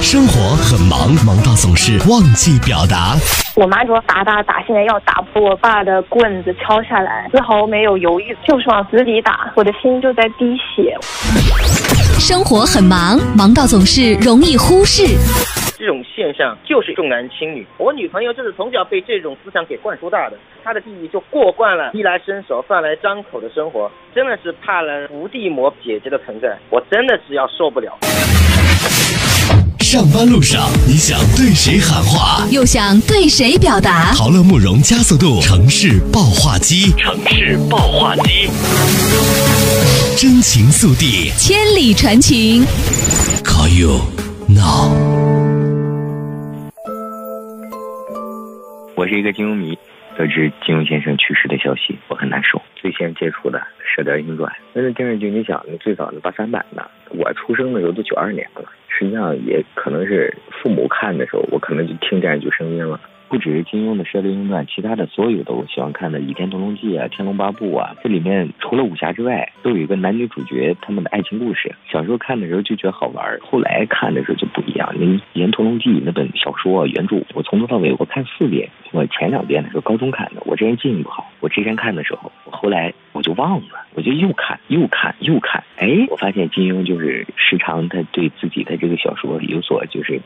生活很忙，忙到总是忘记表达。我妈说打打打，现在要打破我爸的棍子敲下来，丝毫没有犹豫，就是往死里打，我的心就在滴血。生活很忙，忙到总是容易忽视。象就是重男轻女。我女朋友就是从小被这种思想给灌输大的，她的弟弟就过惯了衣来伸手、饭来张口的生活，真的是怕了伏地魔姐姐的存在，我真的是要受不了。上班路上，你想对谁喊话，又想对谁表达？陶乐慕容加速度城市爆话机，城市爆话机，真情速递，千里传情。Call you now。我是一个金融迷，得知金庸先生去世的消息，我很难受。最先接触的《射雕英雄传》，那个电视剧，你想，那最早的八三版的，我出生的时候都九二年了。实际上也可能是父母看的时候，我可能就听电视剧声音了。不只是金庸的《射雕英雄传》，其他的所有的我喜欢看的《倚天屠龙记》啊，《天龙八部》啊，这里面除了武侠之外，都有一个男女主角他们的爱情故事。小时候看的时候就觉得好玩，后来看的时候就不一样。那《倚天屠龙记》那本小说原著，我从头到尾我看四遍。我前两遍的时候高中看的，我这人记性不好。我之前看的时候，后来我就忘了，我就又看又看又看。哎，我发现金庸就是时常他对自己的这个小说有所就是。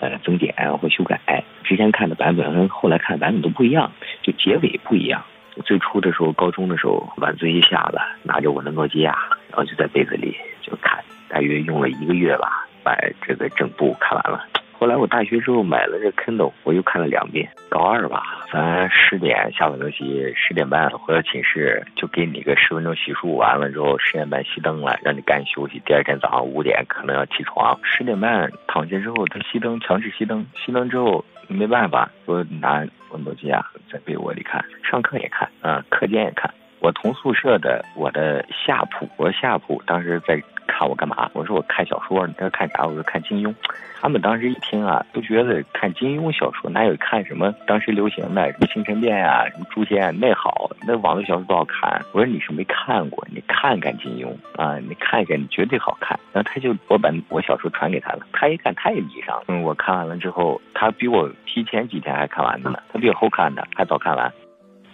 呃，增减或修改，之前看的版本跟后来看的版本都不一样，就结尾不一样。最初的时候，高中的时候，晚自习下了，拿着我的诺基亚，然后就在被子里就看，大约用了一个月吧，把这个整部看完了。后来我大学之后买了这 Kindle，我又看了两遍。高二吧，咱十点下晚自习，十点半回到寝室，就给你个十分钟洗漱，完了之后十点半熄灯了，让你赶紧休息。第二天早上五点可能要起床。十点半躺下之后，他熄灯，强制熄灯。熄灯之后没办法，我拿温度计啊在被窝里看，上课也看，啊，课间也看。我同宿舍的我的下铺，我下铺当时在看我干嘛？我说我看小说，你在看啥？我说看金庸。他们当时一听啊，都觉得看金庸小说哪有看什么当时流行的什么星辰变呀、什么诛仙那好，那网络小说不好看。我说你是没看过，你看看金庸啊，你看一看你绝对好看。然后他就我把我小说传给他了，他一看他也迷上了。嗯，我看完了之后，他比我提前几天还看完的呢，他比我后看的，还早看完。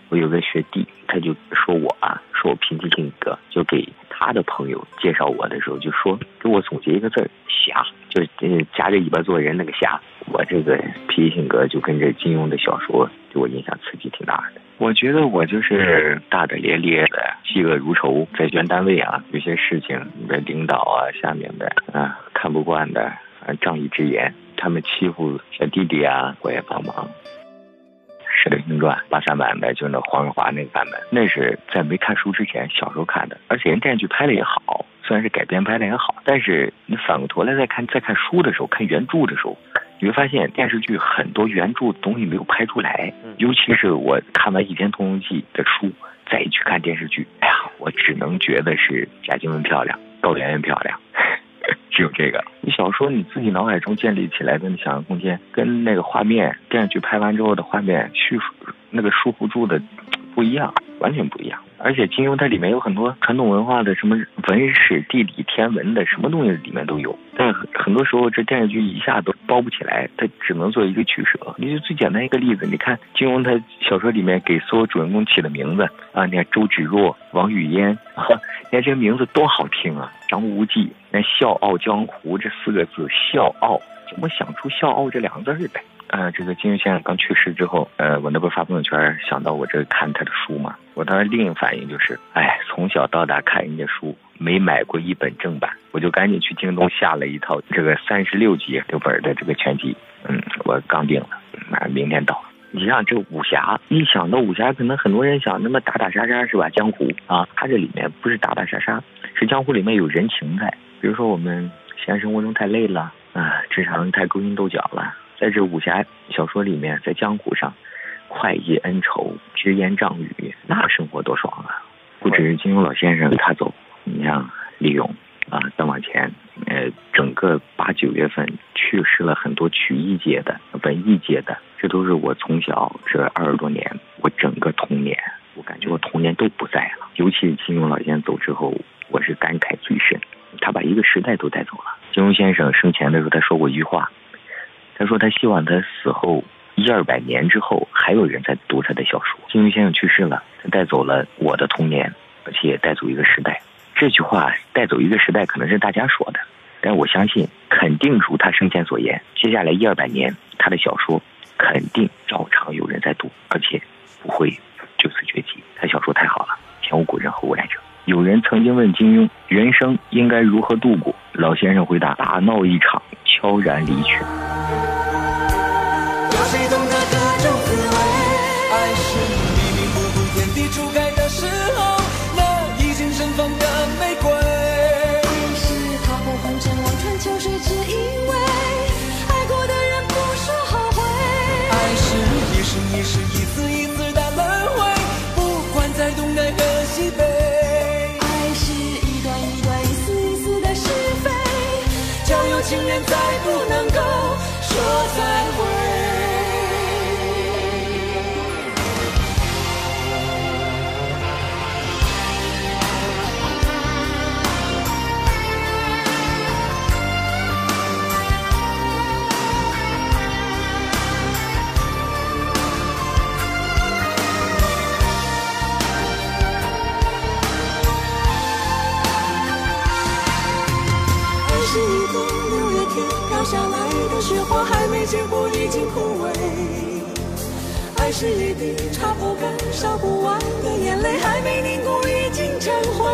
我有个学弟，他就说我啊，说我脾气性格，就给他的朋友介绍我的时候，就说给我总结一个字儿“侠”，就是夹着尾巴做人那个侠。我这个脾气性格就跟这金庸的小说对我影响刺激挺大的。我觉得我就是大大咧咧的，嫉恶如仇，在原单位啊，有些事情，你的领导啊，下面的啊看不惯的，啊仗义直言，他们欺负小弟弟啊，我也帮忙。《射雕英雄传》八三版的，就那黄日华那个版本，那是在没看书之前小时候看的，而且人电视剧拍的也好，虽然是改编拍的也好，但是你反过头来再看再看书的时候，看原著的时候，你会发现电视剧很多原著的东西没有拍出来，尤其是我看完《倚天屠龙记》的书，再去看电视剧，哎呀，我只能觉得是贾静雯漂亮，高圆圆漂亮。只有这个，你小说你自己脑海中建立起来的想象空间，跟那个画面电视剧拍完之后的画面叙述那个束缚住的不一样，完全不一样。而且金庸它里面有很多传统文化的什么文史地理天文的什么东西里面都有，但很多时候这电视剧一下都包不起来，它只能做一个取舍。你就最简单一个例子，你看金庸他小说里面给所有主人公起的名字啊，你看周芷若、王语嫣，你看这个名字多好听啊，张无忌，那笑傲江湖这四个字，笑傲怎么想出笑傲这两个字的？呃，这个金庸先生刚去世之后，呃，我那不是发朋友圈想到我这看他的书嘛，我当时另一反应就是，哎，从小到大看人家书，没买过一本正版，我就赶紧去京东下了一套这个三十六集六本的这个全集，嗯，我刚定了，那明天到。你像这武侠，一想到武侠，可能很多人想那么打打杀杀是吧？江湖啊，它这里面不是打打杀杀，是江湖里面有人情在。比如说我们现实生活中太累了啊，职场太勾心斗角了。在这武侠小说里面，在江湖上，快意恩仇、直言仗语，那生活多爽啊！不只是金庸老先生他走，你像李咏啊，再往前，呃，整个八九月份去世了很多曲艺界的、文艺界的，这都是我从小这二十多年，我整个童年，我感觉我童年都不在了。尤其是金庸老先生走之后，我是感慨最深，他把一个时代都带走了。金庸先生生前的时候，他说过一句话，他说他希望他死后一二百年之后，还有人在读他的小说。金庸先生去世了，他带走了我的童年，而且也带走一个时代。这句话带走一个时代，可能是大家说的，但我相信，肯定如他生前所言，接下来一二百年，他的小说肯定照常有人在读，而且不会就此绝迹。他小说太好了，前无古人后无来者。有人曾经问金庸，人生应该如何度过？老先生回答：大闹一场，悄然离去。情人再不能够说再会。结果已经枯萎，爱是一滴擦不干、烧不完的眼泪，还没凝固已经成灰。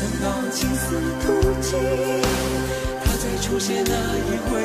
等到青丝吐尽，它再出现那一回；